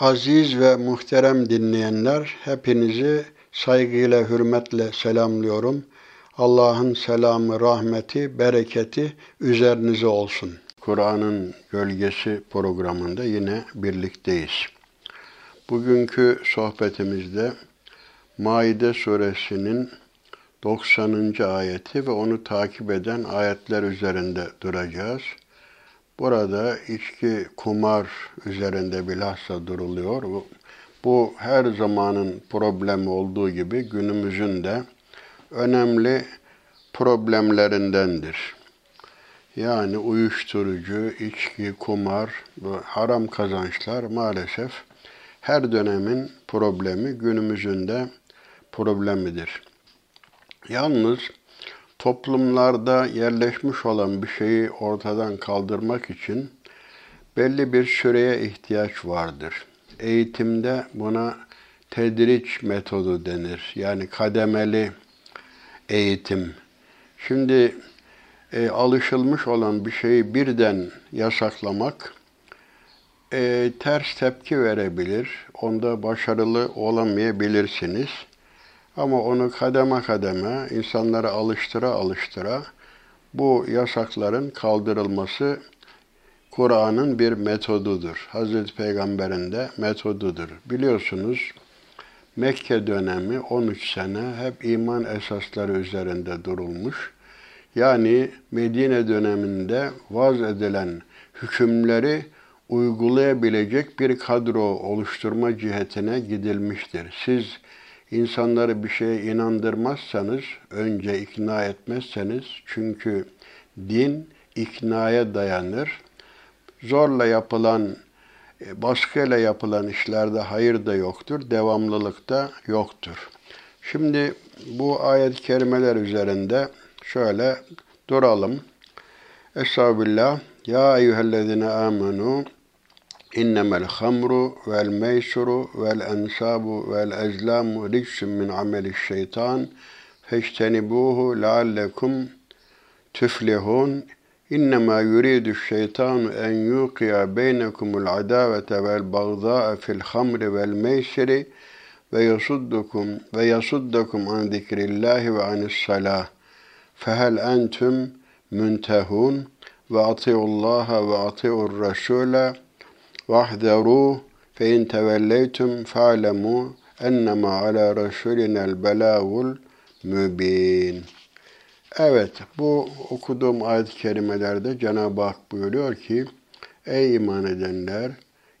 Aziz ve muhterem dinleyenler, hepinizi saygıyla, hürmetle selamlıyorum. Allah'ın selamı, rahmeti, bereketi üzerinize olsun. Kur'an'ın Gölgesi programında yine birlikteyiz. Bugünkü sohbetimizde Maide suresinin 90. ayeti ve onu takip eden ayetler üzerinde duracağız. Burada içki, kumar üzerinde bilhassa duruluyor. Bu her zamanın problemi olduğu gibi günümüzün de önemli problemlerindendir. Yani uyuşturucu, içki, kumar, haram kazançlar maalesef her dönemin problemi, günümüzün de problemidir. Yalnız toplumlarda yerleşmiş olan bir şeyi ortadan kaldırmak için belli bir süreye ihtiyaç vardır. Eğitimde buna tedriç metodu denir. Yani kademeli eğitim. Şimdi e, alışılmış olan bir şeyi birden yasaklamak e, ters tepki verebilir. Onda başarılı olamayabilirsiniz. Ama onu kademe kademe insanlara alıştıra alıştıra bu yasakların kaldırılması Kur'an'ın bir metodudur. Hazreti Peygamber'in de metodudur. Biliyorsunuz Mekke dönemi 13 sene hep iman esasları üzerinde durulmuş. Yani Medine döneminde vaz edilen hükümleri uygulayabilecek bir kadro oluşturma cihetine gidilmiştir. Siz insanları bir şeye inandırmazsanız, önce ikna etmezseniz, çünkü din iknaya dayanır. Zorla yapılan, e, baskıyla yapılan işlerde hayır da yoktur, devamlılık da yoktur. Şimdi bu ayet-i kerimeler üzerinde şöyle duralım. Estağfirullah. Ya eyyühellezine amenu İnnemel hamru vel meysuru vel ensabu vel ezlamu ricsun min ameli şeytan feştenibuhu leallekum tüflihun İnnemâ yuridu şeytanu en yuqiya beynekumul adavete vel bagdâ'a fil hamri vel meysiri ve yasuddukum ve yasuddakum an zikrillahi ve anis salah. وَاحْذَرُوا فَاِنْ تَوَلَّيْتُمْ فَاعْلَمُوا اَنَّمَا عَلَى رَسُولِنَا الْبَلَاغُ الْمُب۪ينَ Evet, bu okuduğum ayet-i kerimelerde Cenab-ı Hak buyuruyor ki, Ey iman edenler,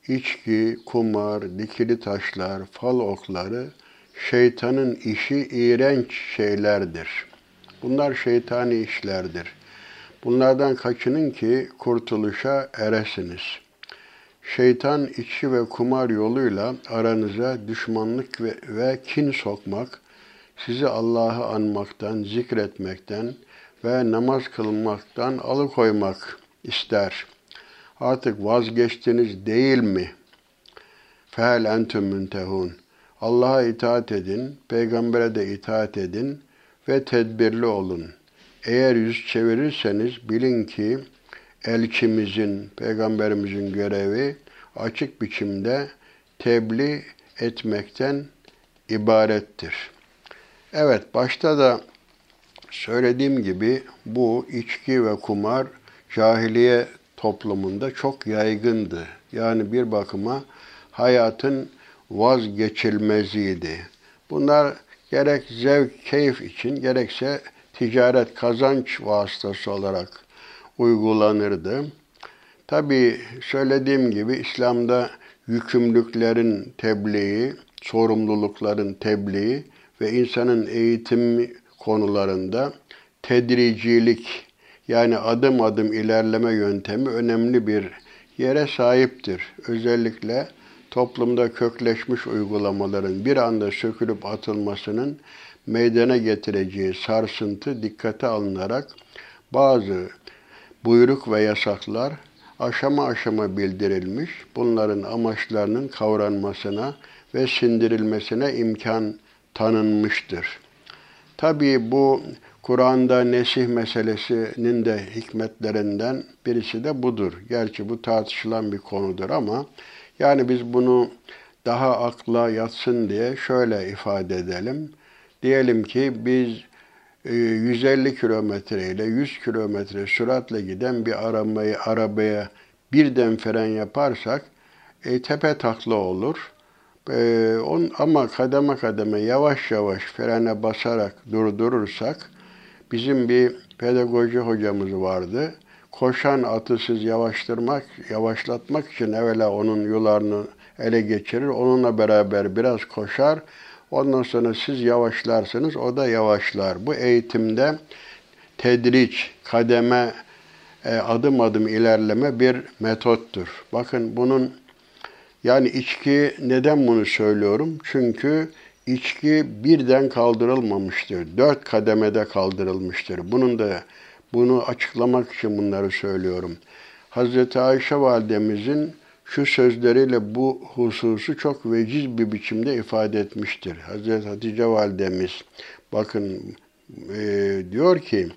içki, kumar, dikili taşlar, fal okları, şeytanın işi iğrenç şeylerdir. Bunlar şeytani işlerdir. Bunlardan kaçının ki kurtuluşa eresiniz.'' Şeytan içki ve kumar yoluyla aranıza düşmanlık ve, ve kin sokmak, sizi Allah'ı anmaktan, zikretmekten ve namaz kılmaktan alıkoymak ister. Artık vazgeçtiniz değil mi? Fel entüm müntehun. Allah'a itaat edin, peygambere de itaat edin ve tedbirli olun. Eğer yüz çevirirseniz bilin ki elçimizin, peygamberimizin görevi açık biçimde tebliğ etmekten ibarettir. Evet, başta da söylediğim gibi bu içki ve kumar cahiliye toplumunda çok yaygındı. Yani bir bakıma hayatın vazgeçilmeziydi. Bunlar gerek zevk, keyif için gerekse ticaret kazanç vasıtası olarak uygulanırdı. Tabi söylediğim gibi İslam'da yükümlülüklerin tebliği, sorumlulukların tebliği ve insanın eğitim konularında tedricilik yani adım adım ilerleme yöntemi önemli bir yere sahiptir. Özellikle toplumda kökleşmiş uygulamaların bir anda sökülüp atılmasının meydana getireceği sarsıntı dikkate alınarak bazı buyruk ve yasaklar aşama aşama bildirilmiş. Bunların amaçlarının kavranmasına ve sindirilmesine imkan tanınmıştır. Tabii bu Kur'an'da nesih meselesinin de hikmetlerinden birisi de budur. Gerçi bu tartışılan bir konudur ama Yani biz bunu daha akla yatsın diye şöyle ifade edelim. Diyelim ki biz 150 e, kilometre ile 100 kilometre süratle giden bir arabayı arabaya birden fren yaparsak e, tepe takla olur. E, on, ama kademe kademe yavaş yavaş frene basarak durdurursak bizim bir pedagoji hocamız vardı. Koşan atı siz yavaştırmak, yavaşlatmak için evvela onun yularını ele geçirir. Onunla beraber biraz koşar. Ondan sonra siz yavaşlarsınız, o da yavaşlar. Bu eğitimde tedriç, kademe, e, adım adım ilerleme bir metottur. Bakın bunun yani içki neden bunu söylüyorum? Çünkü içki birden kaldırılmamıştır. Dört kademede kaldırılmıştır. Bunun da bunu açıklamak için bunları söylüyorum. Hazreti Ayşe validemizin şu sözleriyle bu hususu çok veciz bir biçimde ifade etmiştir. Hazreti Hatice validemiz bakın e, diyor ki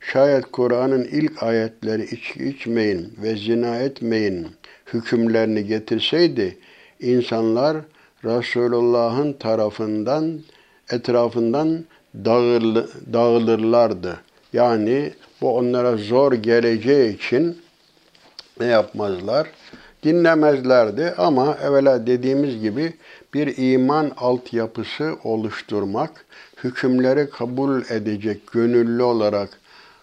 şayet Kur'an'ın ilk ayetleri içki içmeyin ve zina etmeyin hükümlerini getirseydi insanlar Resulullah'ın tarafından etrafından dağıl, dağılırlardı. Yani bu onlara zor geleceği için ne yapmazlar? Dinlemezlerdi ama evvela dediğimiz gibi bir iman altyapısı oluşturmak, hükümleri kabul edecek, gönüllü olarak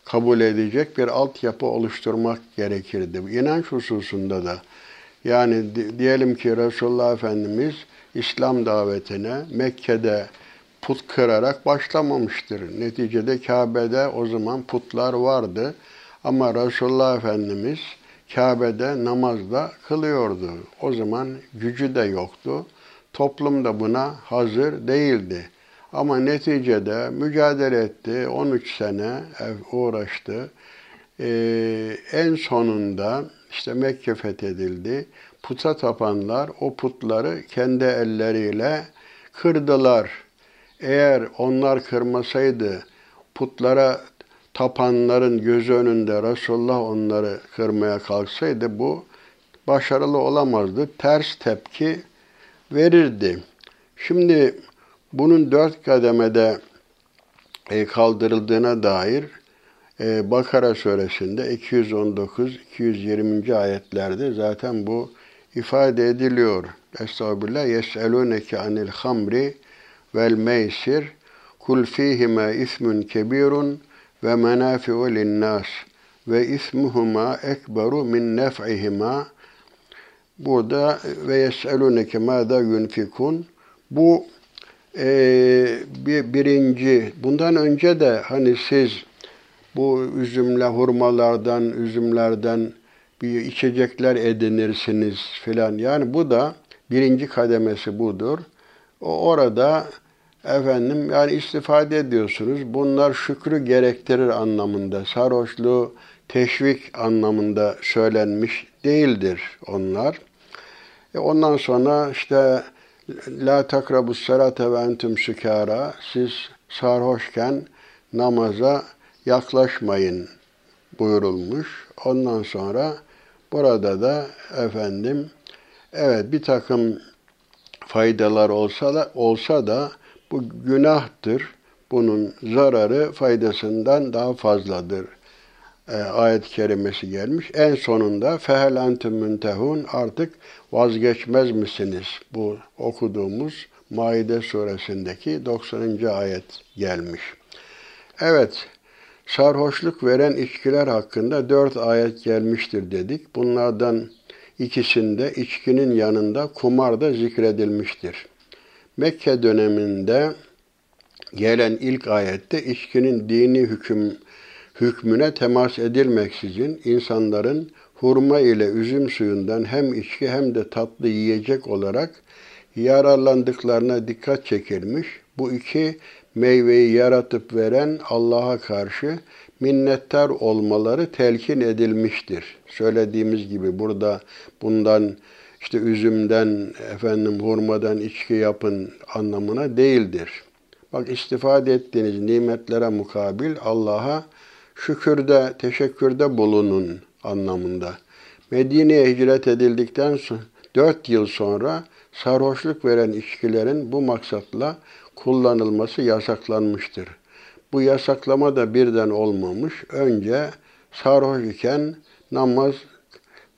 kabul edecek bir altyapı oluşturmak gerekirdi. İnanç hususunda da yani diyelim ki Resulullah Efendimiz İslam davetine Mekke'de put kırarak başlamamıştır. Neticede Kabe'de o zaman putlar vardı. Ama Resulullah Efendimiz Kabe'de namazda kılıyordu. O zaman gücü de yoktu. Toplum da buna hazır değildi. Ama neticede mücadele etti. 13 sene uğraştı. Ee, en sonunda işte Mekke fethedildi. Puta tapanlar o putları kendi elleriyle kırdılar. Eğer onlar kırmasaydı putlara tapanların gözü önünde Resulullah onları kırmaya kalksaydı bu başarılı olamazdı. Ters tepki verirdi. Şimdi bunun dört kademede e, kaldırıldığına dair e, Bakara suresinde 219-220. ayetlerde zaten bu ifade ediliyor. Estağfirullah. Yes'elûneke anil hamri vel meysir kul fîhime ismun kebirun ve menafi'u linnas ve ismuhuma ekberu min nef'ihima. Burada ve yeseluneke mâdâ yunfikun. Bu e, bir, birinci bundan önce de hani siz bu üzümle hurmalardan üzümlerden bir içecekler edinirsiniz filan. Yani bu da birinci kademesi budur. O orada efendim yani istifade ediyorsunuz. Bunlar şükrü gerektirir anlamında, sarhoşluğu teşvik anlamında söylenmiş değildir onlar. E ondan sonra işte la takrabu salate ve entüm sükara siz sarhoşken namaza yaklaşmayın buyurulmuş. Ondan sonra burada da efendim evet bir takım faydalar olsa da olsa da bu günahtır. Bunun zararı faydasından daha fazladır. E, ayet-i kerimesi gelmiş. En sonunda fehel entum müntehun artık vazgeçmez misiniz? Bu okuduğumuz Maide suresindeki 90. ayet gelmiş. Evet, sarhoşluk veren içkiler hakkında dört ayet gelmiştir dedik. Bunlardan ikisinde içkinin yanında kumar da zikredilmiştir. Mekke döneminde gelen ilk ayette içkinin dini hüküm hükmüne temas edilmeksizin insanların hurma ile üzüm suyundan hem içki hem de tatlı yiyecek olarak yararlandıklarına dikkat çekilmiş. Bu iki meyveyi yaratıp veren Allah'a karşı minnettar olmaları telkin edilmiştir. Söylediğimiz gibi burada bundan işte üzümden, efendim hurmadan içki yapın anlamına değildir. Bak istifade ettiğiniz nimetlere mukabil Allah'a şükürde, teşekkürde bulunun anlamında. Medine'ye hicret edildikten sonra 4 yıl sonra sarhoşluk veren içkilerin bu maksatla kullanılması yasaklanmıştır. Bu yasaklama da birden olmamış. Önce sarhoş iken namaz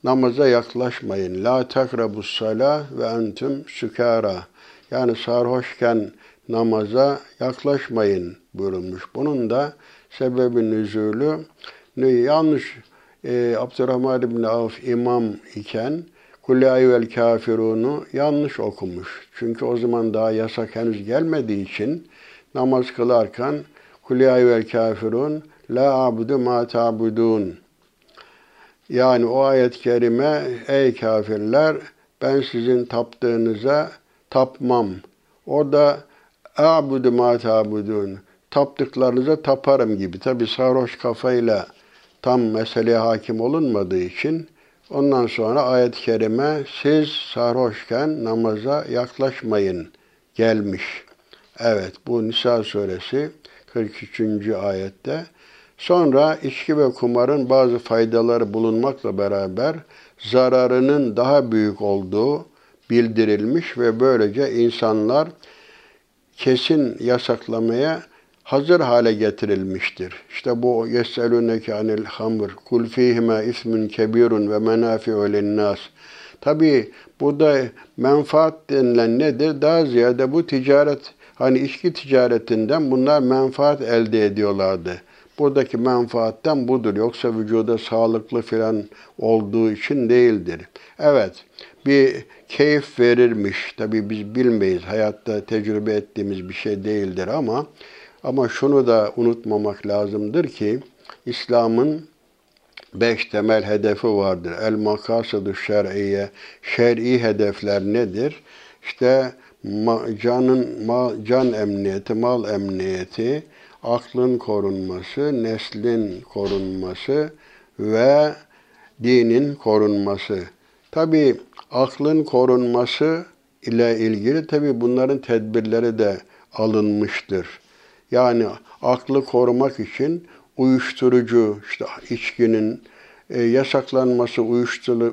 namaza yaklaşmayın. La takrabus sala ve entüm sükara. Yani sarhoşken namaza yaklaşmayın buyurulmuş. Bunun da sebebi nüzulü yanlış e, Abdurrahman ibn Avf imam iken Kulli ayvel kafirunu yanlış okumuş. Çünkü o zaman daha yasak henüz gelmediği için namaz kılarken Kulli ayvel kafirun la abudu ma ta'budun. Yani o ayet-i kerime ey kafirler ben sizin taptığınıza tapmam. Orada abudu ma ta'budun. Taptıklarınıza taparım gibi. Tabi sarhoş kafayla tam meseleye hakim olunmadığı için ondan sonra ayet-i kerime siz sarhoşken namaza yaklaşmayın gelmiş. Evet bu Nisa suresi 43. ayette. Sonra içki ve kumarın bazı faydaları bulunmakla beraber zararının daha büyük olduğu bildirilmiş ve böylece insanlar kesin yasaklamaya hazır hale getirilmiştir. İşte bu yeseluneke anil hamr kul fihime ismun kebirun ve menafi'u linnas. Tabi burada menfaat denilen nedir? Daha ziyade bu ticaret hani içki ticaretinden bunlar menfaat elde ediyorlardı. Buradaki menfaatten budur. Yoksa vücuda sağlıklı filan olduğu için değildir. Evet, bir keyif verirmiş. Tabi biz bilmeyiz. Hayatta tecrübe ettiğimiz bir şey değildir ama ama şunu da unutmamak lazımdır ki İslam'ın beş temel hedefi vardır. El makasıdı şer'iye. Şer'i hedefler nedir? İşte canın mal, can emniyeti, mal emniyeti, aklın korunması, neslin korunması ve dinin korunması. Tabi aklın korunması ile ilgili tabi bunların tedbirleri de alınmıştır. Yani aklı korumak için uyuşturucu, işte içkinin e, yasaklanması,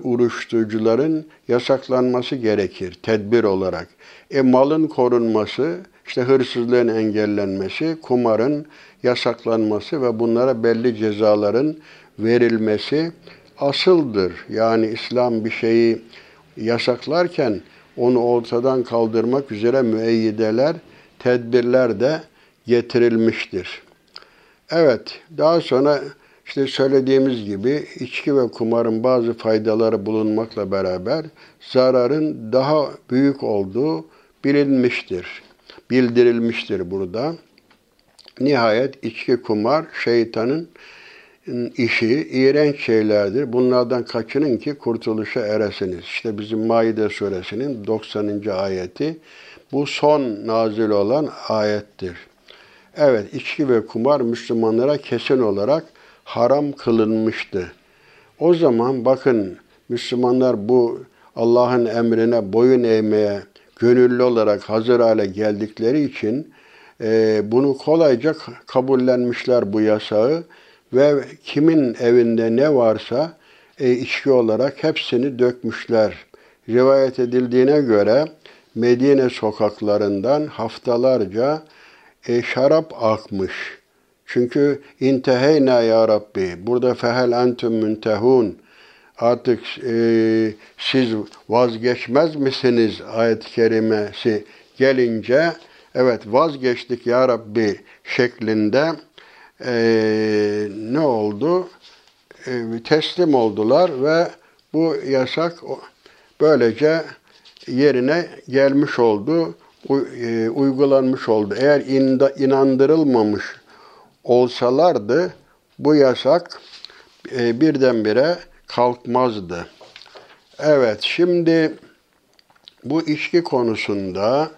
uyuşturucuların yasaklanması gerekir tedbir olarak. E malın korunması, işte hırsızlığın engellenmesi, kumarın yasaklanması ve bunlara belli cezaların verilmesi asıldır. Yani İslam bir şeyi yasaklarken onu ortadan kaldırmak üzere müeyyideler, tedbirler de getirilmiştir. Evet, daha sonra işte söylediğimiz gibi içki ve kumarın bazı faydaları bulunmakla beraber zararın daha büyük olduğu bilinmiştir. Bildirilmiştir burada. Nihayet içki kumar şeytanın işi iğrenç şeylerdir. Bunlardan kaçının ki kurtuluşa eresiniz. İşte bizim Maide suresinin 90. ayeti bu son nazil olan ayettir. Evet, içki ve kumar Müslümanlara kesin olarak haram kılınmıştı. O zaman bakın Müslümanlar bu Allah'ın emrine boyun eğmeye gönüllü olarak hazır hale geldikleri için e, bunu kolayca kabullenmişler bu yasağı ve kimin evinde ne varsa e, içki olarak hepsini dökmüşler. Rivayet edildiğine göre Medine sokaklarından haftalarca e, şarap akmış. Çünkü inteheyna ya Rabbi. Burada fehel entüm müntehun. Artık e, siz vazgeçmez misiniz ayet-i kerimesi gelince evet vazgeçtik ya Rabbi şeklinde e, ne oldu? E, teslim oldular ve bu yasak böylece yerine gelmiş oldu e, uygulanmış oldu. Eğer inandırılmamış olsalardı bu yasak e, birdenbire kalkmazdı. Evet, şimdi bu içki konusunda,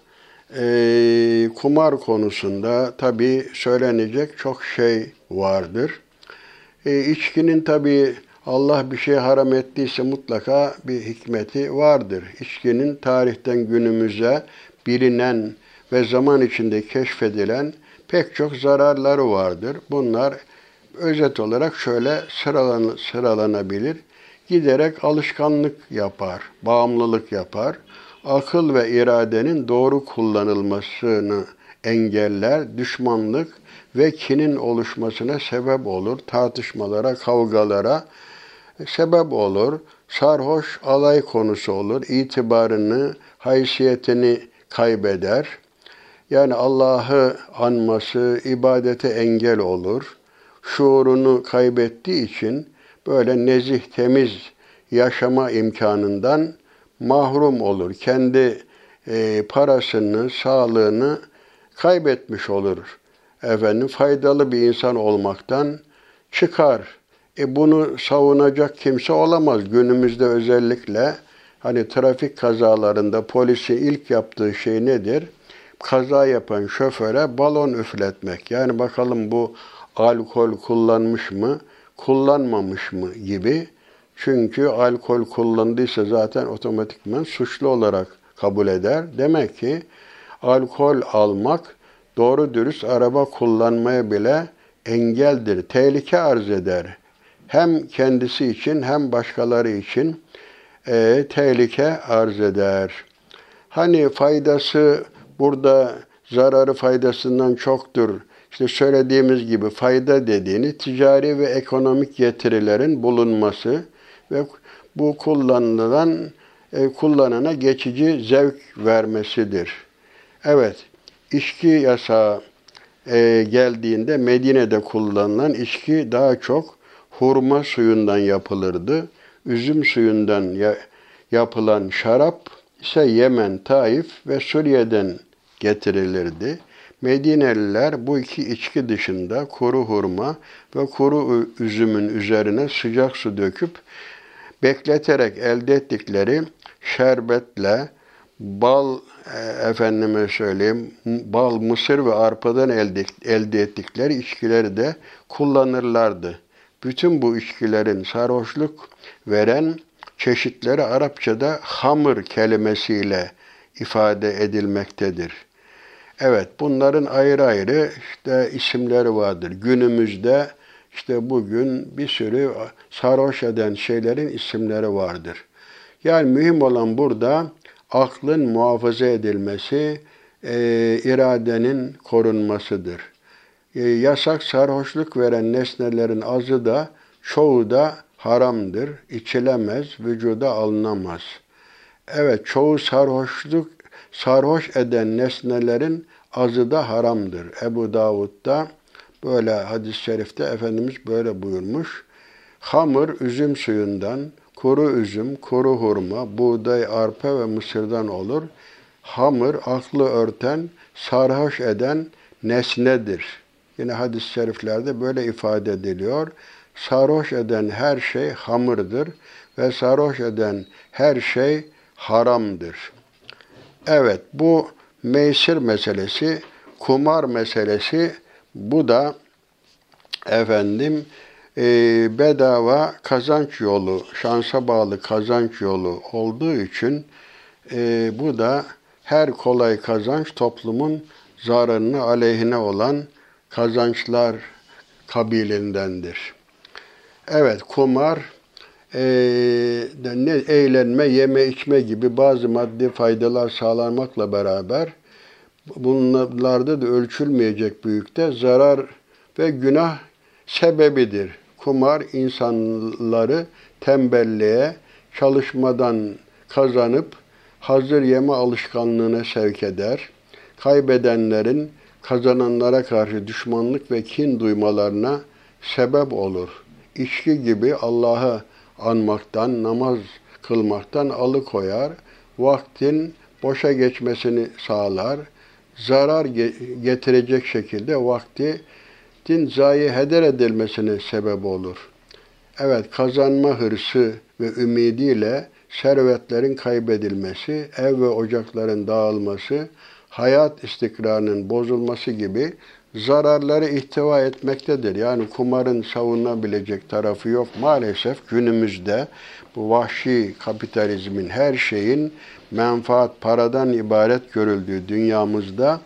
e, kumar konusunda tabi söylenecek çok şey vardır. E, içkinin tabi Allah bir şey haram ettiyse mutlaka bir hikmeti vardır. İçkinin tarihten günümüze bilinen ve zaman içinde keşfedilen pek çok zararları vardır. Bunlar özet olarak şöyle sıralan, sıralanabilir. giderek alışkanlık yapar, bağımlılık yapar. Akıl ve iradenin doğru kullanılmasını engeller, düşmanlık ve kinin oluşmasına sebep olur, tartışmalara, kavgalara sebep olur, sarhoş alay konusu olur, itibarını, haysiyetini kaybeder. Yani Allah'ı anması, ibadete engel olur. Şuurunu kaybettiği için böyle nezih, temiz yaşama imkanından mahrum olur. Kendi e, parasını, sağlığını kaybetmiş olur. Efendim faydalı bir insan olmaktan çıkar. E bunu savunacak kimse olamaz. Günümüzde özellikle hani trafik kazalarında polisin ilk yaptığı şey nedir? Kaza yapan şoföre balon üfletmek. Yani bakalım bu alkol kullanmış mı, kullanmamış mı gibi. Çünkü alkol kullandıysa zaten otomatikman suçlu olarak kabul eder. Demek ki alkol almak doğru dürüst araba kullanmaya bile engeldir, tehlike arz eder. Hem kendisi için hem başkaları için e, tehlike arz eder. Hani faydası burada zararı faydasından çoktur. İşte söylediğimiz gibi fayda dediğini ticari ve ekonomik getirilerin bulunması ve bu kullanılan e, kullanana geçici zevk vermesidir. Evet, içki yasağı e, geldiğinde Medine'de kullanılan içki daha çok hurma suyundan yapılırdı. Üzüm suyundan ya, yapılan şarap ise Yemen, Taif ve Suriye'den getirilirdi. Medineliler bu iki içki dışında kuru hurma ve kuru üzümün üzerine sıcak su döküp bekleterek elde ettikleri şerbetle bal e, efendime söyleyeyim bal, mısır ve arpadan elde, elde ettikleri içkileri de kullanırlardı. Bütün bu içkilerin sarhoşluk veren çeşitleri Arapçada hamır kelimesiyle ifade edilmektedir. Evet, bunların ayrı ayrı işte isimleri vardır. Günümüzde işte bugün bir sürü sarhoş eden şeylerin isimleri vardır. Yani mühim olan burada aklın muhafaza edilmesi, e, iradenin korunmasıdır. E, yasak sarhoşluk veren nesnelerin azı da çoğu da haramdır, içilemez, vücuda alınamaz. Evet, çoğu sarhoşluk sarhoş eden nesnelerin azı da haramdır. Ebu Davud'da böyle hadis-i şerifte Efendimiz böyle buyurmuş. Hamur üzüm suyundan, kuru üzüm, kuru hurma, buğday, arpa ve mısırdan olur. Hamur aklı örten, sarhoş eden nesnedir. Yine hadis-i şeriflerde böyle ifade ediliyor. Sarhoş eden her şey hamırdır ve sarhoş eden her şey haramdır. Evet bu meysir meselesi, kumar meselesi bu da efendim e, bedava kazanç yolu, şansa bağlı kazanç yolu olduğu için e, bu da her kolay kazanç toplumun zararını aleyhine olan kazançlar kabilindendir. Evet, kumar, e, ne eğlenme, yeme, içme gibi bazı maddi faydalar sağlanmakla beraber bunlarda da ölçülmeyecek büyükte zarar ve günah sebebidir. Kumar insanları tembelliğe, çalışmadan kazanıp hazır yeme alışkanlığına sevk eder. Kaybedenlerin kazananlara karşı düşmanlık ve kin duymalarına sebep olur. İçki gibi Allah'ı anmaktan, namaz kılmaktan alıkoyar, vaktin boşa geçmesini sağlar, zarar getirecek şekilde vakti din zayi heder edilmesine sebep olur. Evet, kazanma hırsı ve ümidiyle servetlerin kaybedilmesi, ev ve ocakların dağılması, hayat istikrarının bozulması gibi zararları ihtiva etmektedir. Yani kumarın savunabilecek tarafı yok. Maalesef günümüzde bu vahşi kapitalizmin her şeyin menfaat, paradan ibaret görüldüğü dünyamızda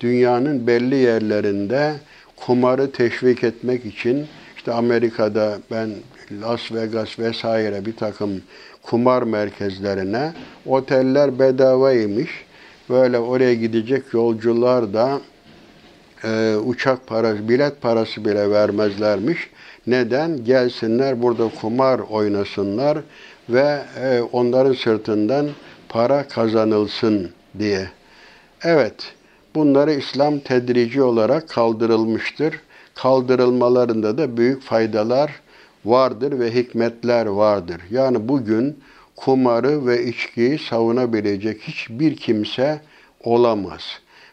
dünyanın belli yerlerinde kumarı teşvik etmek için işte Amerika'da ben Las Vegas vesaire bir takım kumar merkezlerine oteller bedavaymış. Böyle oraya gidecek yolcular da e, uçak parası, bilet parası bile vermezlermiş. Neden? Gelsinler burada kumar oynasınlar ve e, onların sırtından para kazanılsın diye. Evet, bunları İslam tedrici olarak kaldırılmıştır. Kaldırılmalarında da büyük faydalar vardır ve hikmetler vardır. Yani bugün kumarı ve içkiyi savunabilecek hiçbir kimse olamaz.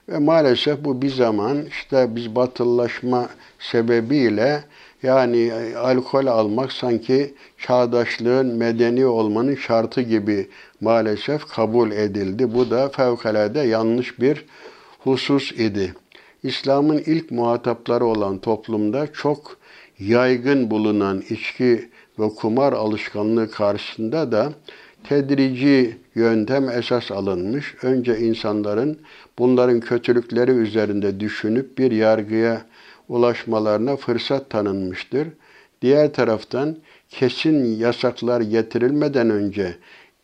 Ve maalesef bu bir zaman işte biz batılılaşma sebebiyle yani alkol almak sanki çağdaşlığın medeni olmanın şartı gibi maalesef kabul edildi. Bu da fevkalade yanlış bir husus idi. İslam'ın ilk muhatapları olan toplumda çok yaygın bulunan içki ve kumar alışkanlığı karşısında da tedrici yöntem esas alınmış. Önce insanların bunların kötülükleri üzerinde düşünüp bir yargıya ulaşmalarına fırsat tanınmıştır. Diğer taraftan kesin yasaklar getirilmeden önce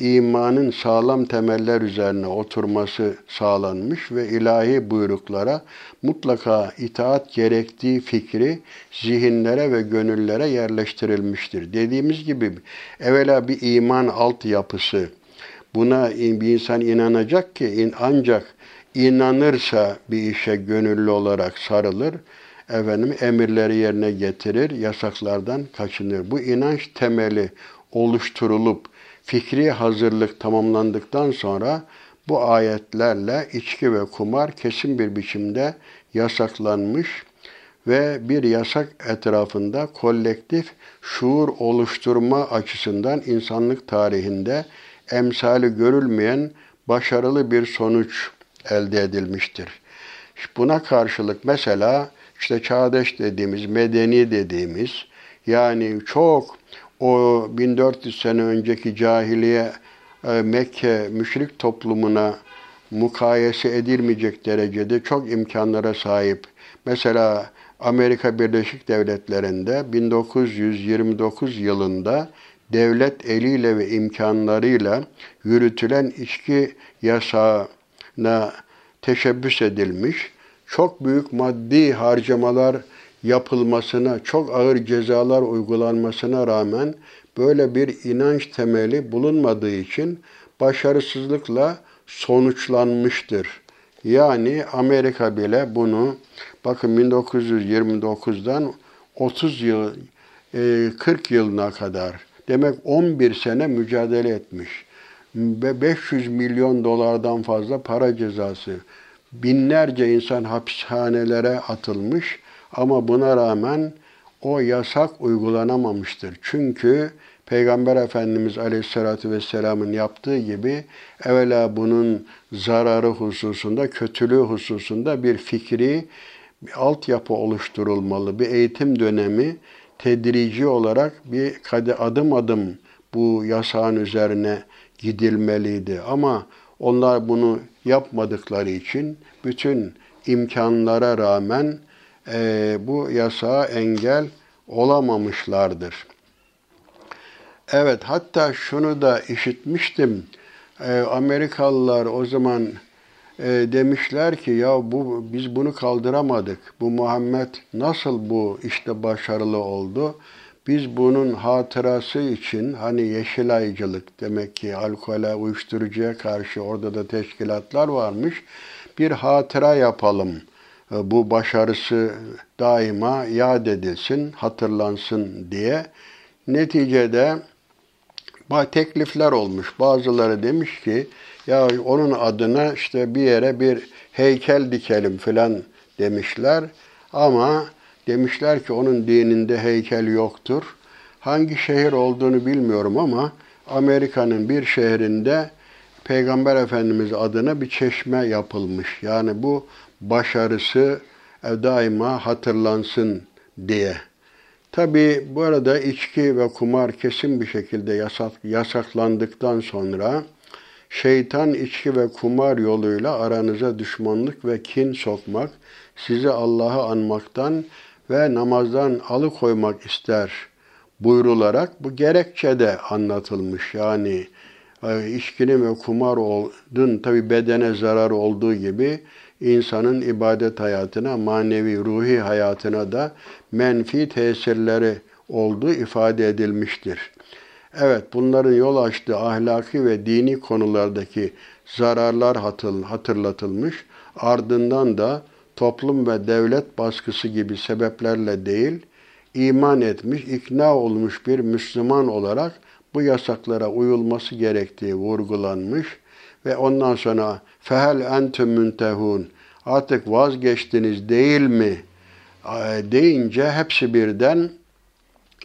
imanın sağlam temeller üzerine oturması sağlanmış ve ilahi buyruklara mutlaka itaat gerektiği fikri zihinlere ve gönüllere yerleştirilmiştir. Dediğimiz gibi evvela bir iman altyapısı. Buna bir insan inanacak ki ancak inanırsa bir işe gönüllü olarak sarılır efendim emirleri yerine getirir, yasaklardan kaçınır. Bu inanç temeli oluşturulup fikri hazırlık tamamlandıktan sonra bu ayetlerle içki ve kumar kesin bir biçimde yasaklanmış ve bir yasak etrafında kolektif şuur oluşturma açısından insanlık tarihinde emsali görülmeyen başarılı bir sonuç elde edilmiştir. Buna karşılık mesela işte çağdaş dediğimiz, medeni dediğimiz yani çok o 1400 sene önceki cahiliye e, Mekke müşrik toplumuna mukayese edilmeyecek derecede çok imkanlara sahip. Mesela Amerika Birleşik Devletleri'nde 1929 yılında devlet eliyle ve imkanlarıyla yürütülen içki yasağına teşebbüs edilmiş. Çok büyük maddi harcamalar yapılmasına, çok ağır cezalar uygulanmasına rağmen böyle bir inanç temeli bulunmadığı için başarısızlıkla sonuçlanmıştır. Yani Amerika bile bunu bakın 1929'dan 30 yıl 40 e, yılına kadar demek 11 sene mücadele etmiş. Ve 500 milyon dolardan fazla para cezası. Binlerce insan hapishanelere atılmış ama buna rağmen o yasak uygulanamamıştır. Çünkü Peygamber Efendimiz Aleyhisselatü Vesselam'ın yaptığı gibi evvela bunun zararı hususunda, kötülüğü hususunda bir fikri bir altyapı oluşturulmalı. Bir eğitim dönemi tedrici olarak bir adım adım bu yasağın üzerine gidilmeliydi. Ama onlar bunu yapmadıkları için bütün imkanlara rağmen e, bu yasağa engel olamamışlardır. Evet, hatta şunu da işitmiştim. E, Amerikalılar o zaman e, demişler ki ya bu biz bunu kaldıramadık. Bu Muhammed nasıl bu işte başarılı oldu? Biz bunun hatırası için hani Yeşilaycılık demek ki alkole, uyuşturucuya karşı orada da teşkilatlar varmış. Bir hatıra yapalım bu başarısı daima yad edilsin, hatırlansın diye. Neticede teklifler olmuş. Bazıları demiş ki ya onun adına işte bir yere bir heykel dikelim filan demişler. Ama demişler ki onun dininde heykel yoktur. Hangi şehir olduğunu bilmiyorum ama Amerika'nın bir şehrinde Peygamber Efendimiz adına bir çeşme yapılmış. Yani bu başarısı daima hatırlansın diye. Tabi bu arada içki ve kumar kesin bir şekilde yasak, yasaklandıktan sonra şeytan içki ve kumar yoluyla aranıza düşmanlık ve kin sokmak, sizi Allah'ı anmaktan ve namazdan alıkoymak ister buyrularak bu gerekçe de anlatılmış. Yani e, içkinin ve kumar oldun tabi bedene zarar olduğu gibi insanın ibadet hayatına, manevi, ruhi hayatına da menfi tesirleri olduğu ifade edilmiştir. Evet, bunların yol açtığı ahlaki ve dini konulardaki zararlar hatırlatılmış. Ardından da toplum ve devlet baskısı gibi sebeplerle değil, iman etmiş, ikna olmuş bir Müslüman olarak bu yasaklara uyulması gerektiği vurgulanmış ve ondan sonra fehel entüm müntehun. Artık vazgeçtiniz değil mi? Deyince hepsi birden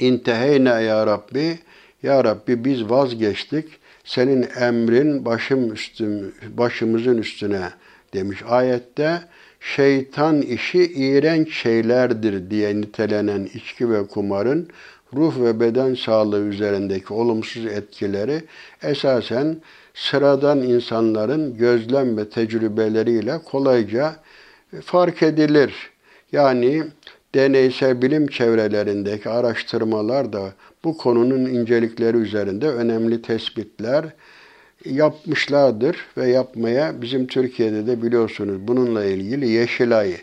inteheyne ya Rabbi. Ya Rabbi biz vazgeçtik. Senin emrin başım üstüm, başımızın üstüne demiş ayette. Şeytan işi iğrenç şeylerdir diye nitelenen içki ve kumarın ruh ve beden sağlığı üzerindeki olumsuz etkileri esasen sıradan insanların gözlem ve tecrübeleriyle kolayca fark edilir. Yani deneysel bilim çevrelerindeki araştırmalar da bu konunun incelikleri üzerinde önemli tespitler yapmışlardır ve yapmaya bizim Türkiye'de de biliyorsunuz bununla ilgili Yeşilay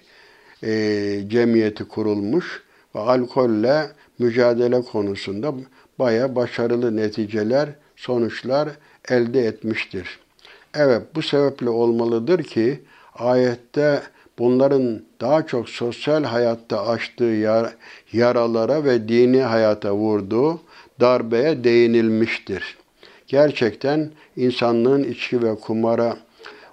e, cemiyeti kurulmuş ve alkolle mücadele konusunda baya başarılı neticeler, sonuçlar elde etmiştir. Evet bu sebeple olmalıdır ki ayette bunların daha çok sosyal hayatta açtığı yaralara ve dini hayata vurduğu darbeye değinilmiştir. Gerçekten insanlığın içki ve kumara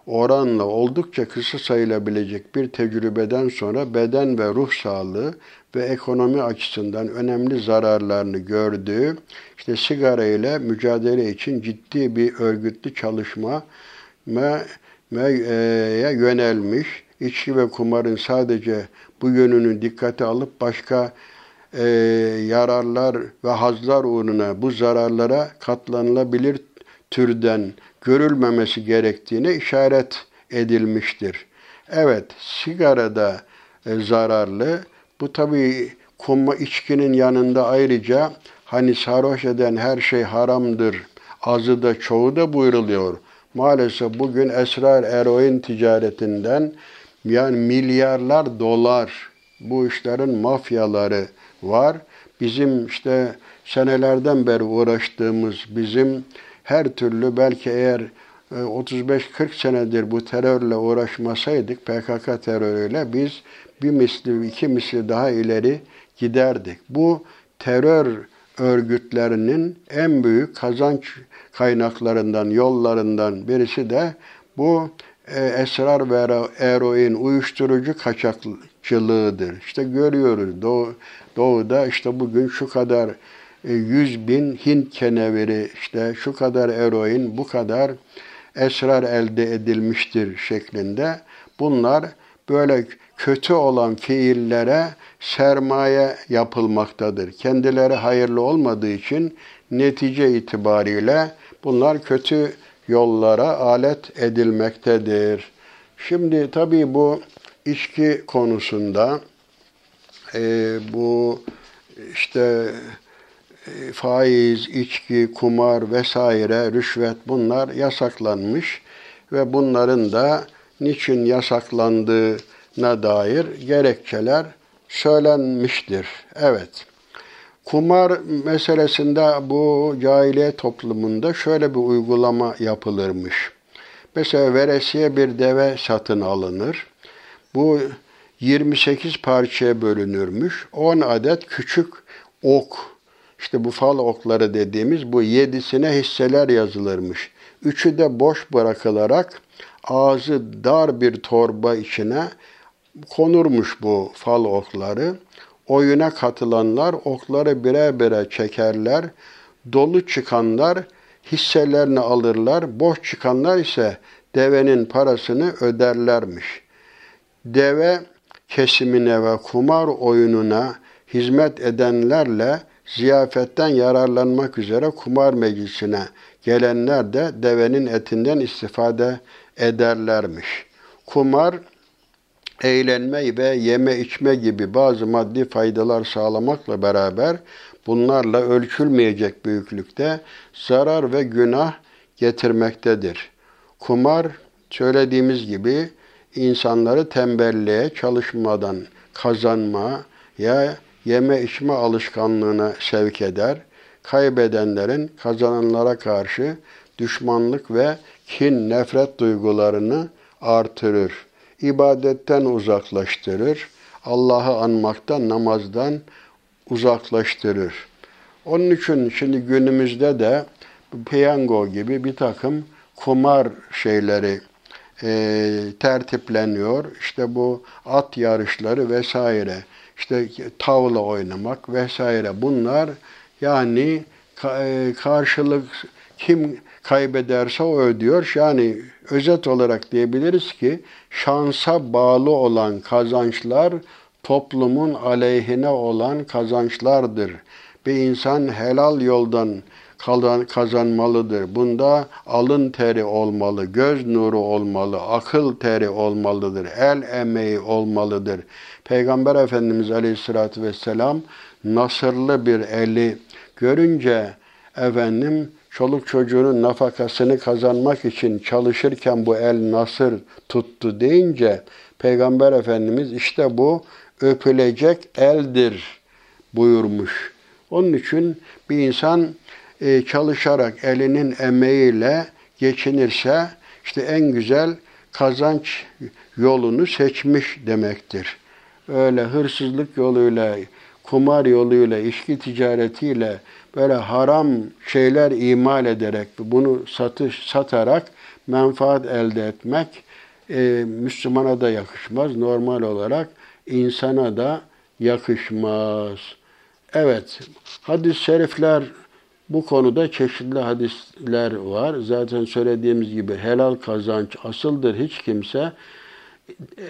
oranla oldukça kısa sayılabilecek bir tecrübeden sonra beden ve ruh sağlığı ve ekonomi açısından önemli zararlarını gördüğü, işte sigara ile mücadele için ciddi bir örgütlü çalışma e, yönelmiş. İçki ve kumarın sadece bu yönünü dikkate alıp başka e, yararlar ve hazlar uğruna bu zararlara katlanılabilir türden görülmemesi gerektiğine işaret edilmiştir. Evet, sigarada e, zararlı. Bu tabii kumma içkinin yanında ayrıca hani sarhoş eden her şey haramdır. Azı da çoğu da buyruluyor. Maalesef bugün esrar eroin ticaretinden yani milyarlar dolar bu işlerin mafyaları var. Bizim işte senelerden beri uğraştığımız bizim her türlü belki eğer 35-40 e, senedir bu terörle uğraşmasaydık, PKK terörüyle biz bir misli, iki misli daha ileri giderdik. Bu terör örgütlerinin en büyük kazanç kaynaklarından, yollarından birisi de bu e, esrar ve eroin, uyuşturucu kaçakçılığıdır. İşte görüyoruz Doğu, Doğu'da işte bugün şu kadar 100 e, bin Hint keneviri, işte şu kadar eroin, bu kadar esrar elde edilmiştir şeklinde. Bunlar böyle kötü olan fiillere sermaye yapılmaktadır. Kendileri hayırlı olmadığı için netice itibariyle bunlar kötü yollara alet edilmektedir. Şimdi tabii bu içki konusunda e, bu işte faiz, içki, kumar vesaire, rüşvet bunlar yasaklanmış ve bunların da niçin yasaklandığına dair gerekçeler söylenmiştir. Evet. Kumar meselesinde bu cahiliye toplumunda şöyle bir uygulama yapılırmış. Mesela veresiye bir deve satın alınır. Bu 28 parçaya bölünürmüş. 10 adet küçük ok, işte bu fal okları dediğimiz bu yedisine hisseler yazılırmış. Üçü de boş bırakılarak ağzı dar bir torba içine konurmuş bu fal okları. Oyuna katılanlar okları birer birer çekerler. Dolu çıkanlar hisselerini alırlar. Boş çıkanlar ise devenin parasını öderlermiş. Deve kesimine ve kumar oyununa hizmet edenlerle ziyafetten yararlanmak üzere kumar meclisine gelenler de devenin etinden istifade ederlermiş. Kumar eğlenme ve yeme içme gibi bazı maddi faydalar sağlamakla beraber bunlarla ölçülmeyecek büyüklükte zarar ve günah getirmektedir. Kumar söylediğimiz gibi insanları tembelliğe, çalışmadan kazanma ya yeme içme alışkanlığına sevk eder. Kaybedenlerin kazananlara karşı düşmanlık ve kin, nefret duygularını artırır. İbadetten uzaklaştırır. Allah'ı anmaktan, namazdan uzaklaştırır. Onun için şimdi günümüzde de piyango gibi bir takım kumar şeyleri e, tertipleniyor. İşte bu at yarışları vesaire, işte tavla oynamak vesaire bunlar yani e, karşılık kim kaybederse o ödüyor. Yani özet olarak diyebiliriz ki şansa bağlı olan kazançlar toplumun aleyhine olan kazançlardır. Bir insan helal yoldan kazanmalıdır. Bunda alın teri olmalı, göz nuru olmalı, akıl teri olmalıdır, el emeği olmalıdır. Peygamber Efendimiz Aleyhisselatü Vesselam nasırlı bir eli görünce efendim çoluk çocuğunun nafakasını kazanmak için çalışırken bu el nasır tuttu deyince Peygamber Efendimiz işte bu öpülecek eldir buyurmuş. Onun için bir insan e, çalışarak elinin emeğiyle geçinirse işte en güzel kazanç yolunu seçmiş demektir. Öyle hırsızlık yoluyla, kumar yoluyla, içki ticaretiyle böyle haram şeyler imal ederek bunu satış satarak menfaat elde etmek e, Müslümana da yakışmaz. Normal olarak insana da yakışmaz. Evet, hadis-i şerifler bu konuda çeşitli hadisler var. Zaten söylediğimiz gibi helal kazanç asıldır. Hiç kimse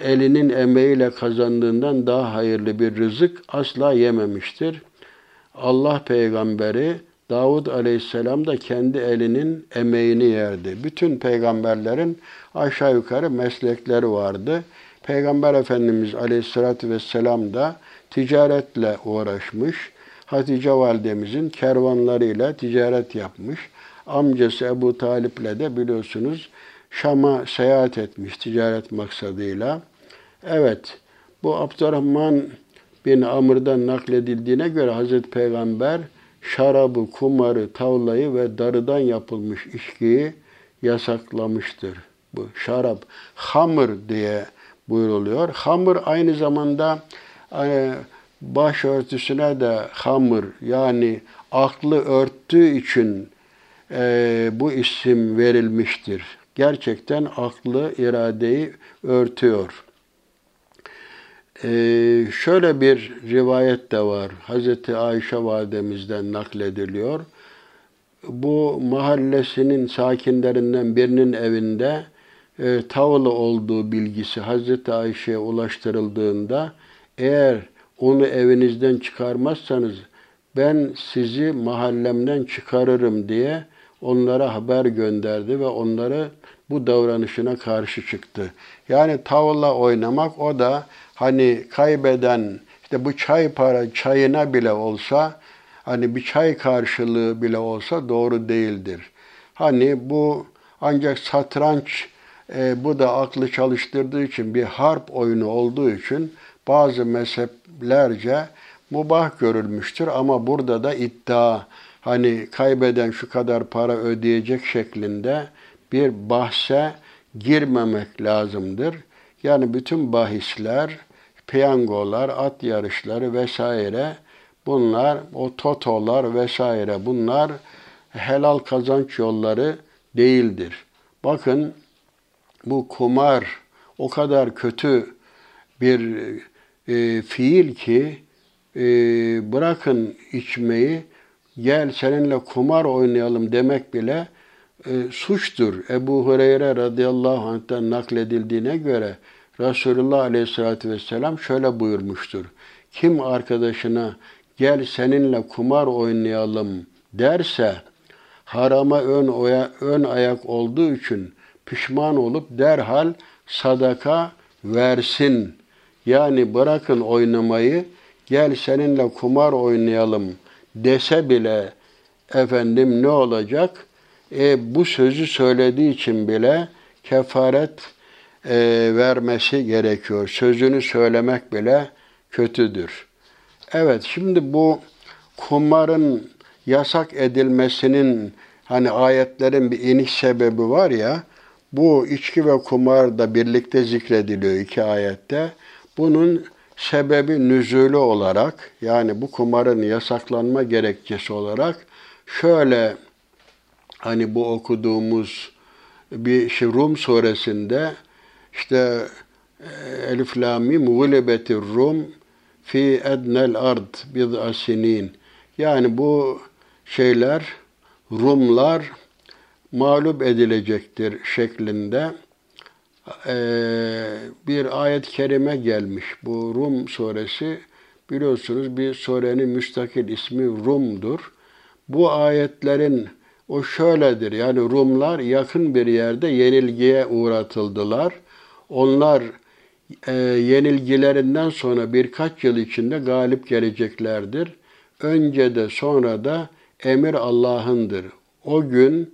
elinin emeğiyle kazandığından daha hayırlı bir rızık asla yememiştir. Allah peygamberi Davud aleyhisselam da kendi elinin emeğini yerdi. Bütün peygamberlerin aşağı yukarı meslekleri vardı. Peygamber Efendimiz aleyhissalatü vesselam da ticaretle uğraşmış. Hatice validemizin kervanlarıyla ticaret yapmış. Amcası Ebu Talip'le de biliyorsunuz Şam'a seyahat etmiş ticaret maksadıyla. Evet, bu Abdurrahman bin Amr'dan nakledildiğine göre Hazreti Peygamber şarabı, kumarı, tavlayı ve darıdan yapılmış içkiyi yasaklamıştır. Bu şarap, hamır diye buyuruluyor. Hamır aynı zamanda e, başörtüsüne de hamur yani aklı örttüğü için e, bu isim verilmiştir. Gerçekten aklı, iradeyi örtüyor. E, şöyle bir rivayet de var. Hazreti Ayşe validemizden naklediliyor. Bu mahallesinin sakinlerinden birinin evinde e, tavlı olduğu bilgisi Hazreti Ayşe'ye ulaştırıldığında eğer onu evinizden çıkarmazsanız ben sizi mahallemden çıkarırım diye onlara haber gönderdi ve onları bu davranışına karşı çıktı. Yani tavla oynamak o da hani kaybeden işte bu çay para çayına bile olsa hani bir çay karşılığı bile olsa doğru değildir. Hani bu ancak satranç e, bu da aklı çalıştırdığı için bir harp oyunu olduğu için bazı mezheplerce mubah görülmüştür ama burada da iddia hani kaybeden şu kadar para ödeyecek şeklinde bir bahse girmemek lazımdır. Yani bütün bahisler, piyangolar, at yarışları vesaire bunlar, o totolar vesaire bunlar helal kazanç yolları değildir. Bakın bu kumar o kadar kötü bir e, fiil ki e, bırakın içmeyi gel seninle kumar oynayalım demek bile e, suçtur. Ebu Hureyre radıyallahu anh'tan nakledildiğine göre Resulullah aleyhissalatü vesselam şöyle buyurmuştur. Kim arkadaşına gel seninle kumar oynayalım derse harama ön, oya, ön ayak olduğu için pişman olup derhal sadaka versin Yani bırakın oynamayı, gel seninle kumar oynayalım dese bile efendim ne olacak? E, bu sözü söylediği için bile kefaret e, vermesi gerekiyor. Sözünü söylemek bile kötüdür. Evet şimdi bu kumarın yasak edilmesinin hani ayetlerin bir iniş sebebi var ya bu içki ve kumar da birlikte zikrediliyor iki ayette. Bunun sebebi nüzulü olarak yani bu kumarın yasaklanma gerekçesi olarak şöyle hani bu okuduğumuz bir şey Rum suresinde işte e, Elif Lam Mim gulibetir Rum fi ednel ard bid'a sinin. Yani bu şeyler Rumlar mağlup edilecektir şeklinde bir ayet-i kerime gelmiş. Bu Rum suresi biliyorsunuz bir surenin müstakil ismi Rum'dur. Bu ayetlerin o şöyledir. Yani Rumlar yakın bir yerde yenilgiye uğratıldılar. Onlar e, yenilgilerinden sonra birkaç yıl içinde galip geleceklerdir. Önce de sonra da emir Allah'ındır. O gün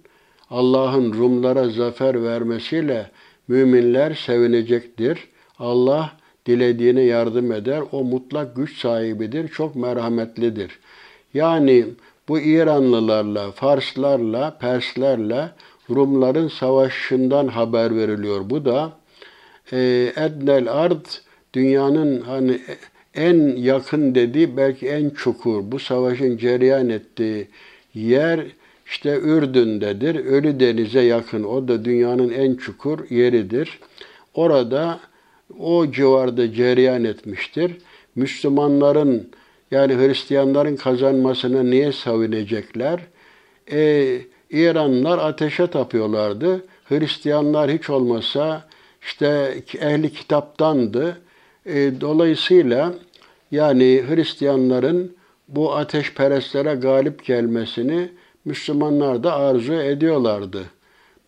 Allah'ın Rumlara zafer vermesiyle müminler sevinecektir. Allah dilediğine yardım eder. O mutlak güç sahibidir. Çok merhametlidir. Yani bu İranlılarla, Farslarla, Perslerle Rumların savaşından haber veriliyor. Bu da e, Ednel Ard dünyanın hani en yakın dediği belki en çukur bu savaşın cereyan ettiği yer işte Ürdün'dedir. Ölü Deniz'e yakın. O da dünyanın en çukur yeridir. Orada o civarda cereyan etmiştir. Müslümanların yani Hristiyanların kazanmasını niye sevinecekler? E, İranlılar ateşe tapıyorlardı. Hristiyanlar hiç olmasa işte ehli kitaptandı. E, dolayısıyla yani Hristiyanların bu ateşperestlere galip gelmesini Müslümanlar da arzu ediyorlardı.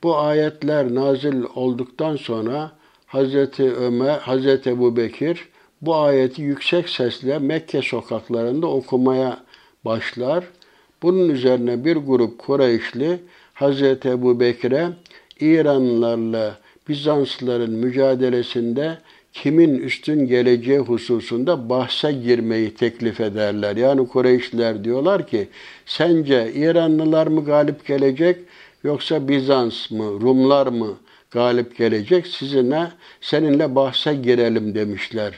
Bu ayetler nazil olduktan sonra Hazreti Ömer, Hazreti Ebu Bekir bu ayeti yüksek sesle Mekke sokaklarında okumaya başlar. Bunun üzerine bir grup Kureyşli Hazreti Ebu Bekir'e İranlılarla Bizanslıların mücadelesinde kimin üstün geleceği hususunda bahse girmeyi teklif ederler. Yani Kureyşliler diyorlar ki sence İranlılar mı galip gelecek yoksa Bizans mı, Rumlar mı galip gelecek? Sizinle seninle bahse girelim demişler.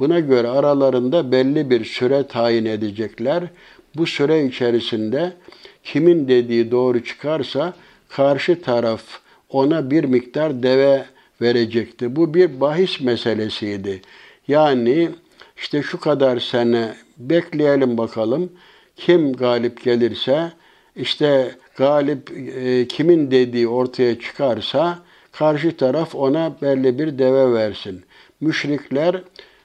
Buna göre aralarında belli bir süre tayin edecekler. Bu süre içerisinde kimin dediği doğru çıkarsa karşı taraf ona bir miktar deve verecekti. Bu bir bahis meselesiydi. Yani işte şu kadar sene bekleyelim bakalım kim galip gelirse işte galip e, kimin dediği ortaya çıkarsa karşı taraf ona belli bir deve versin. Müşrikler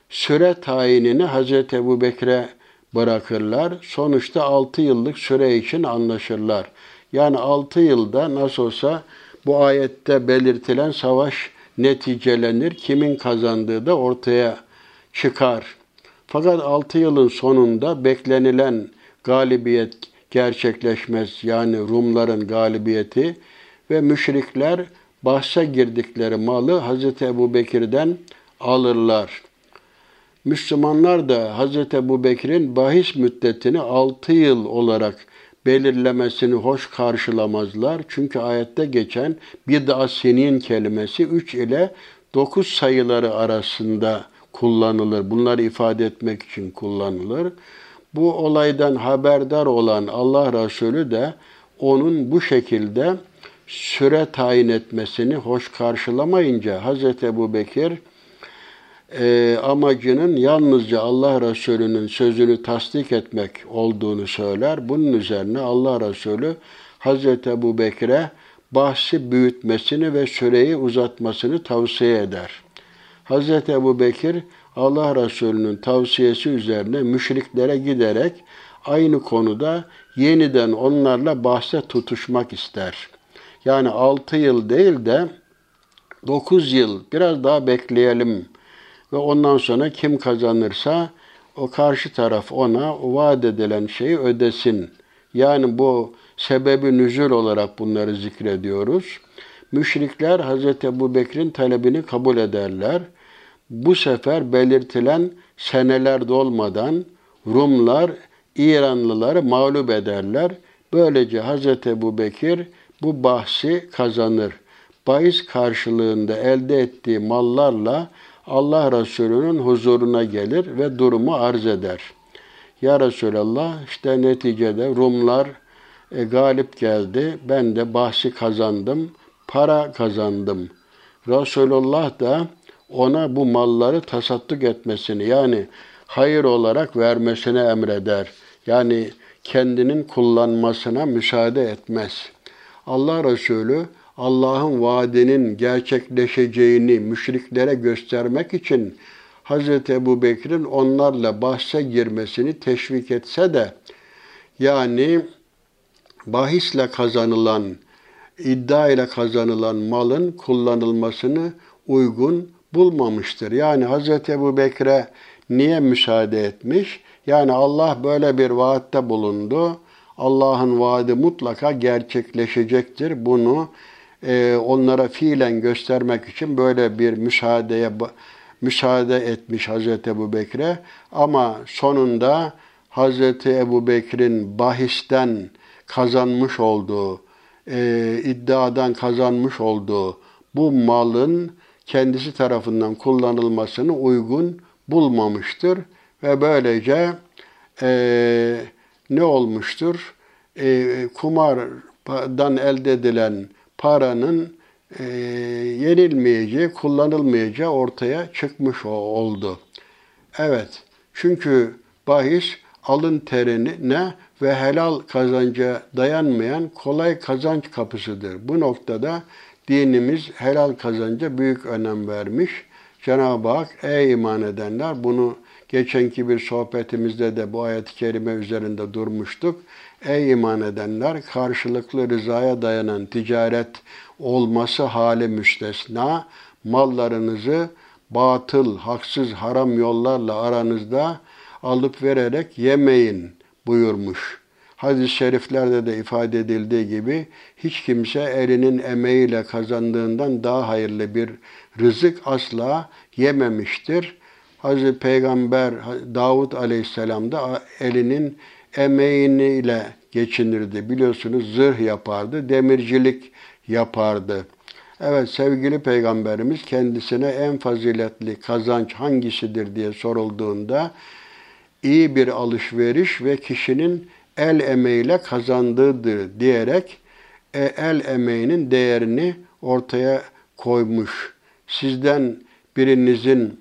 süre tayinini Hazreti Ebu Bekir'e bırakırlar. Sonuçta 6 yıllık süre için anlaşırlar. Yani 6 yılda nasıl olsa bu ayette belirtilen savaş neticelenir. Kimin kazandığı da ortaya çıkar. Fakat 6 yılın sonunda beklenilen galibiyet gerçekleşmez. Yani Rumların galibiyeti ve müşrikler bahse girdikleri malı Hz. Ebu Bekir'den alırlar. Müslümanlar da Hz. Ebu Bekir'in bahis müddetini 6 yıl olarak belirlemesini hoş karşılamazlar. Çünkü ayette geçen bid'a senin kelimesi 3 ile 9 sayıları arasında kullanılır. Bunları ifade etmek için kullanılır. Bu olaydan haberdar olan Allah Resulü de onun bu şekilde süre tayin etmesini hoş karşılamayınca Hz. Ebu Bekir e, amacının yalnızca Allah Resulü'nün sözünü tasdik etmek olduğunu söyler. Bunun üzerine Allah Resulü Hazreti Ebu Bekir'e bahsi büyütmesini ve süreyi uzatmasını tavsiye eder. Hazreti Ebu Bekir Allah Resulü'nün tavsiyesi üzerine müşriklere giderek aynı konuda yeniden onlarla bahse tutuşmak ister. Yani 6 yıl değil de 9 yıl biraz daha bekleyelim ve ondan sonra kim kazanırsa o karşı taraf ona vaat edilen şeyi ödesin. Yani bu sebebi nüzul olarak bunları zikrediyoruz. Müşrikler Hz. Ebu Bekir'in talebini kabul ederler. Bu sefer belirtilen seneler dolmadan Rumlar İranlıları mağlup ederler. Böylece Hz. Ebu Bekir bu bahsi kazanır. Bahis karşılığında elde ettiği mallarla Allah Resulü'nün huzuruna gelir ve durumu arz eder. Ya Resulallah işte neticede Rumlar e, galip geldi. Ben de bahsi kazandım. Para kazandım. Resulullah da ona bu malları tasadduk etmesini yani hayır olarak vermesine emreder. Yani kendinin kullanmasına müsaade etmez. Allah Resulü Allah'ın vaadinin gerçekleşeceğini müşriklere göstermek için Hz. Ebu Bekir'in onlarla bahse girmesini teşvik etse de yani bahisle kazanılan, iddia ile kazanılan malın kullanılmasını uygun bulmamıştır. Yani Hz. Ebu Bekir'e niye müsaade etmiş? Yani Allah böyle bir vaatte bulundu. Allah'ın vaadi mutlaka gerçekleşecektir. Bunu e, onlara fiilen göstermek için böyle bir müsaadeye müsaade etmiş Hazreti Ebu Bekir'e. Ama sonunda Hazreti Ebu Bekir'in bahisten kazanmış olduğu, e, iddiadan kazanmış olduğu bu malın kendisi tarafından kullanılmasını uygun bulmamıştır ve böylece e, ne olmuştur? E, kumardan elde edilen paranın e, yenilmeyeceği, kullanılmayacağı ortaya çıkmış oldu. Evet, çünkü bahis alın terine ve helal kazanca dayanmayan kolay kazanç kapısıdır. Bu noktada dinimiz helal kazanca büyük önem vermiş. Cenab-ı Hak ey iman edenler bunu geçenki bir sohbetimizde de bu ayet-i kerime üzerinde durmuştuk. Ey iman edenler karşılıklı rızaya dayanan ticaret olması hali müstesna mallarınızı batıl, haksız, haram yollarla aranızda alıp vererek yemeyin buyurmuş. Hadis-i şeriflerde de ifade edildiği gibi hiç kimse elinin emeğiyle kazandığından daha hayırlı bir rızık asla yememiştir. Hazreti Peygamber Davud Aleyhisselam da elinin emeğiyle geçinirdi. Biliyorsunuz zırh yapardı, demircilik yapardı. Evet sevgili peygamberimiz kendisine en faziletli kazanç hangisidir diye sorulduğunda iyi bir alışveriş ve kişinin el emeğiyle kazandığıdır diyerek e, el emeğinin değerini ortaya koymuş. Sizden birinizin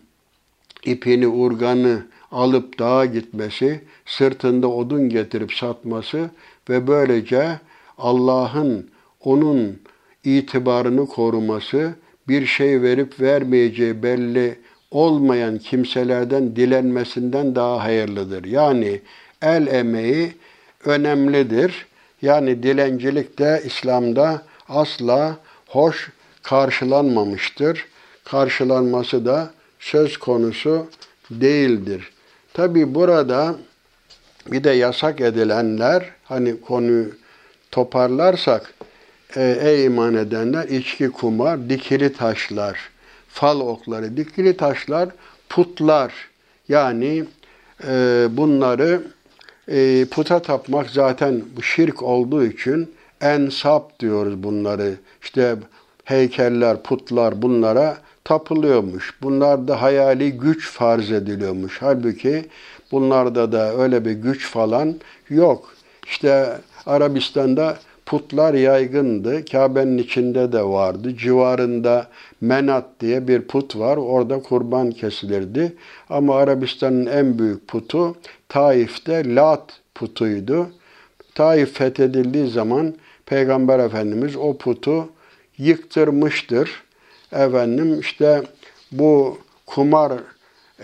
ipini, urganı alıp dağa gitmesi, sırtında odun getirip satması ve böylece Allah'ın onun itibarını koruması, bir şey verip vermeyeceği belli olmayan kimselerden dilenmesinden daha hayırlıdır. Yani el emeği önemlidir. Yani dilencilik de İslam'da asla hoş karşılanmamıştır. Karşılanması da söz konusu değildir. Tabi burada bir de yasak edilenler hani konuyu toparlarsak e, ey iman edenler içki, kumar, dikili taşlar, fal okları, dikili taşlar, putlar yani e, bunları e, puta tapmak zaten bu şirk olduğu için ensap diyoruz bunları. İşte heykeller, putlar bunlara tapılıyormuş. Bunlarda hayali güç farz ediliyormuş. Halbuki bunlarda da öyle bir güç falan yok. İşte Arabistan'da putlar yaygındı. Kabe'nin içinde de vardı. Civarında Menat diye bir put var. Orada kurban kesilirdi. Ama Arabistan'ın en büyük putu Taif'te Lat putuydu. Taif fethedildiği zaman Peygamber Efendimiz o putu yıktırmıştır. Efendim işte bu kumar,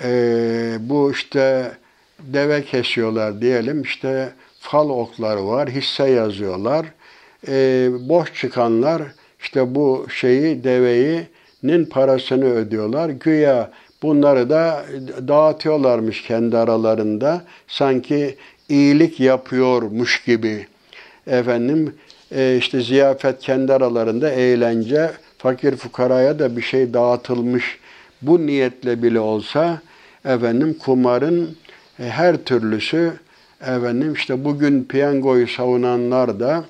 e, bu işte deve kesiyorlar diyelim işte fal okları var, hisse yazıyorlar. E, boş çıkanlar işte bu şeyi, deveyi nin parasını ödüyorlar. Güya Bunları da dağıtıyorlarmış kendi aralarında. Sanki iyilik yapıyormuş gibi. Efendim e, işte ziyafet kendi aralarında eğlence, fakir fukaraya da bir şey dağıtılmış. Bu niyetle bile olsa efendim kumarın e, her türlüsü efendim işte bugün piyangoyu savunanlar da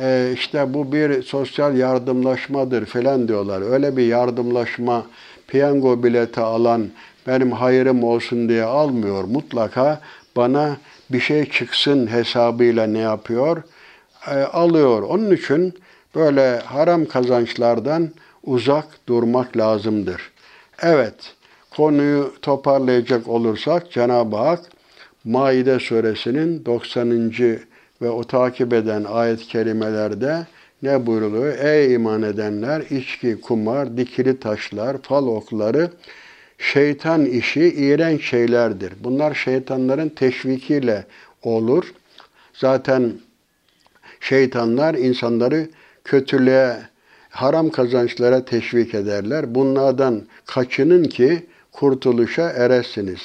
e, işte bu bir sosyal yardımlaşmadır falan diyorlar. Öyle bir yardımlaşma piyango bileti alan benim hayırım olsun diye almıyor. Mutlaka bana bir şey çıksın hesabıyla ne yapıyor? E, alıyor. Onun için böyle haram kazançlardan uzak durmak lazımdır. Evet, konuyu toparlayacak olursak Cenab-ı Hak Maide suresinin 90. ve o takip eden ayet-i kerimelerde ne buyruluyor? Ey iman edenler, içki, kumar, dikili taşlar, fal okları, şeytan işi iğrenç şeylerdir. Bunlar şeytanların teşvikiyle olur. Zaten şeytanlar insanları kötülüğe, haram kazançlara teşvik ederler. Bunlardan kaçının ki kurtuluşa eresiniz.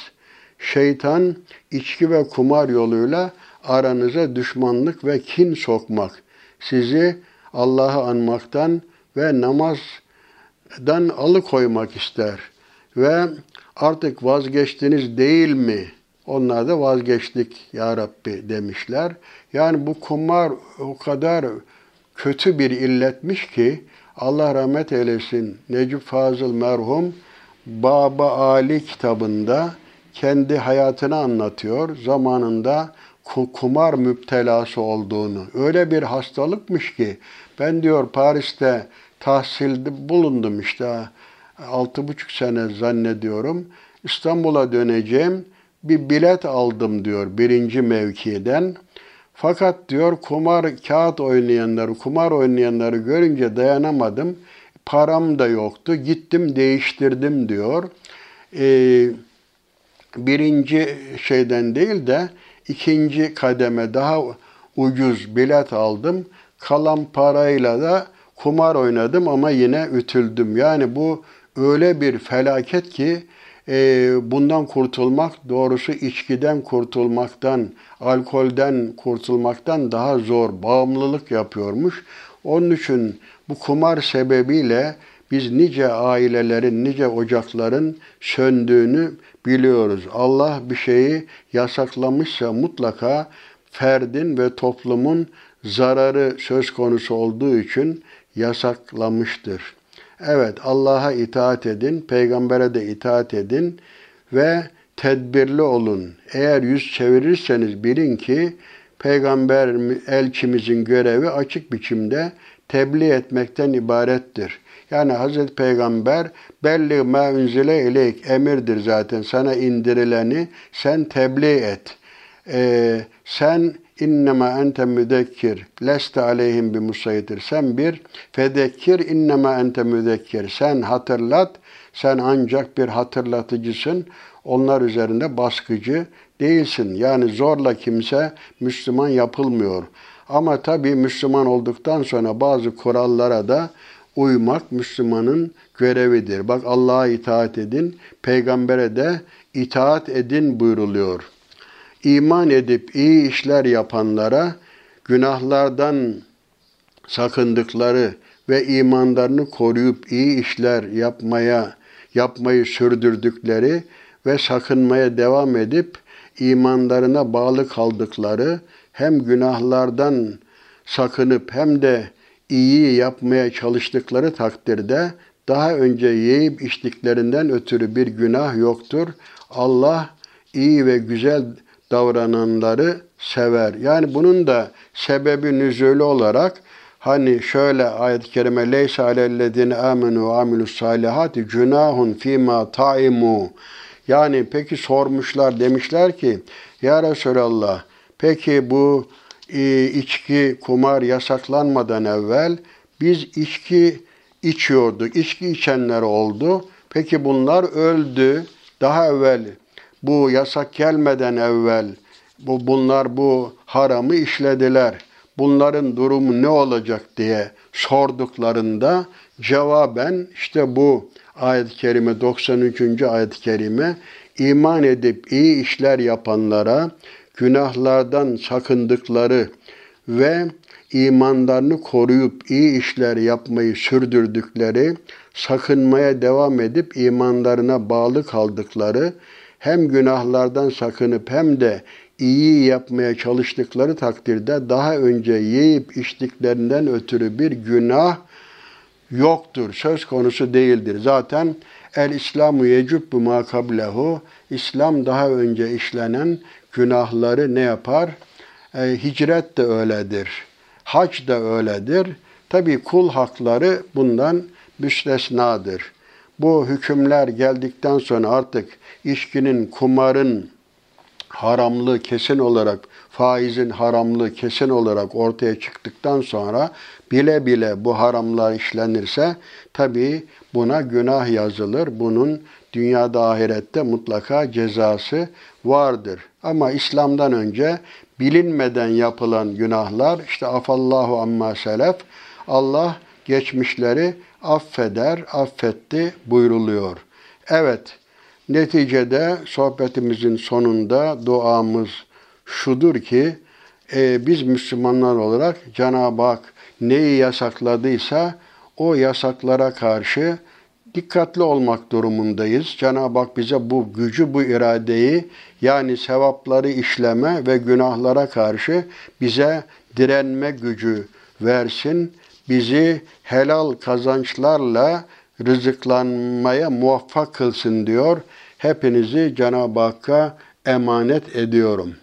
Şeytan içki ve kumar yoluyla aranıza düşmanlık ve kin sokmak, sizi Allah'ı anmaktan ve namazdan alıkoymak ister. Ve artık vazgeçtiniz değil mi? Onlar da vazgeçtik ya Rabbi demişler. Yani bu kumar o kadar kötü bir illetmiş ki Allah rahmet eylesin Necip Fazıl merhum Baba Ali kitabında kendi hayatını anlatıyor. Zamanında kumar müptelası olduğunu. Öyle bir hastalıkmış ki ben diyor Paris'te tahsilde bulundum işte altı buçuk sene zannediyorum. İstanbul'a döneceğim. Bir bilet aldım diyor birinci mevkiden. Fakat diyor kumar kağıt oynayanları, kumar oynayanları görünce dayanamadım. Param da yoktu. Gittim değiştirdim diyor. Ee, birinci şeyden değil de ikinci kademe daha ucuz bilet aldım. Kalan parayla da kumar oynadım ama yine ütüldüm. Yani bu öyle bir felaket ki bundan kurtulmak doğrusu içkiden kurtulmaktan, alkolden kurtulmaktan daha zor. Bağımlılık yapıyormuş. Onun için bu kumar sebebiyle biz nice ailelerin, nice ocakların söndüğünü biliyoruz. Allah bir şeyi yasaklamışsa mutlaka ferdin ve toplumun zararı söz konusu olduğu için yasaklamıştır. Evet Allah'a itaat edin, peygambere de itaat edin ve tedbirli olun. Eğer yüz çevirirseniz bilin ki peygamber elçimizin görevi açık biçimde tebliğ etmekten ibarettir. Yani Hazreti Peygamber belli ma unzile ileyk emirdir zaten. Sana indirileni sen tebliğ et. Ee, sen innema ente müdekkir leste aleyhim bi musaytir. Sen bir fedekkir innema ente müdekkir. Sen hatırlat. Sen ancak bir hatırlatıcısın. Onlar üzerinde baskıcı değilsin. Yani zorla kimse Müslüman yapılmıyor. Ama tabii Müslüman olduktan sonra bazı kurallara da uymak Müslümanın görevidir. Bak Allah'a itaat edin, peygambere de itaat edin buyruluyor. İman edip iyi işler yapanlara günahlardan sakındıkları ve imanlarını koruyup iyi işler yapmaya yapmayı sürdürdükleri ve sakınmaya devam edip imanlarına bağlı kaldıkları hem günahlardan sakınıp hem de iyi yapmaya çalıştıkları takdirde daha önce yiyip içtiklerinden ötürü bir günah yoktur. Allah iyi ve güzel davrananları sever. Yani bunun da sebebi nüzulü olarak hani şöyle ayet-i kerime leysa alellezine amenu ve amilus salihati cunahun fima taimu yani peki sormuşlar demişler ki ya Resulallah peki bu e, içki, kumar yasaklanmadan evvel biz içki içiyorduk. İçki içenler oldu. Peki bunlar öldü. Daha evvel bu yasak gelmeden evvel bu bunlar bu haramı işlediler. Bunların durumu ne olacak diye sorduklarında cevaben işte bu ayet-i kerime 93. ayet-i kerime iman edip iyi işler yapanlara günahlardan sakındıkları ve imanlarını koruyup iyi işler yapmayı sürdürdükleri, sakınmaya devam edip imanlarına bağlı kaldıkları, hem günahlardan sakınıp hem de iyi yapmaya çalıştıkları takdirde daha önce yiyip içtiklerinden ötürü bir günah yoktur, söz konusu değildir. Zaten el İslamu yecubbu ma kablehu İslam daha önce işlenen günahları ne yapar? E, hicret de öyledir. Hac da öyledir. Tabi kul hakları bundan müstesnadır. Bu hükümler geldikten sonra artık içkinin, kumarın haramlığı kesin olarak, faizin haramlığı kesin olarak ortaya çıktıktan sonra bile bile bu haramlar işlenirse tabi buna günah yazılır. Bunun dünyada ahirette mutlaka cezası vardır. Ama İslam'dan önce bilinmeden yapılan günahlar işte afallahu amma selef Allah geçmişleri affeder, affetti buyruluyor. Evet, neticede sohbetimizin sonunda duamız şudur ki e, biz Müslümanlar olarak Cenab-ı Hak neyi yasakladıysa o yasaklara karşı dikkatli olmak durumundayız. Cenab-ı Hak bize bu gücü, bu iradeyi yani sevapları işleme ve günahlara karşı bize direnme gücü versin. Bizi helal kazançlarla rızıklanmaya muvaffak kılsın diyor. Hepinizi Cenab-ı Hakk'a emanet ediyorum.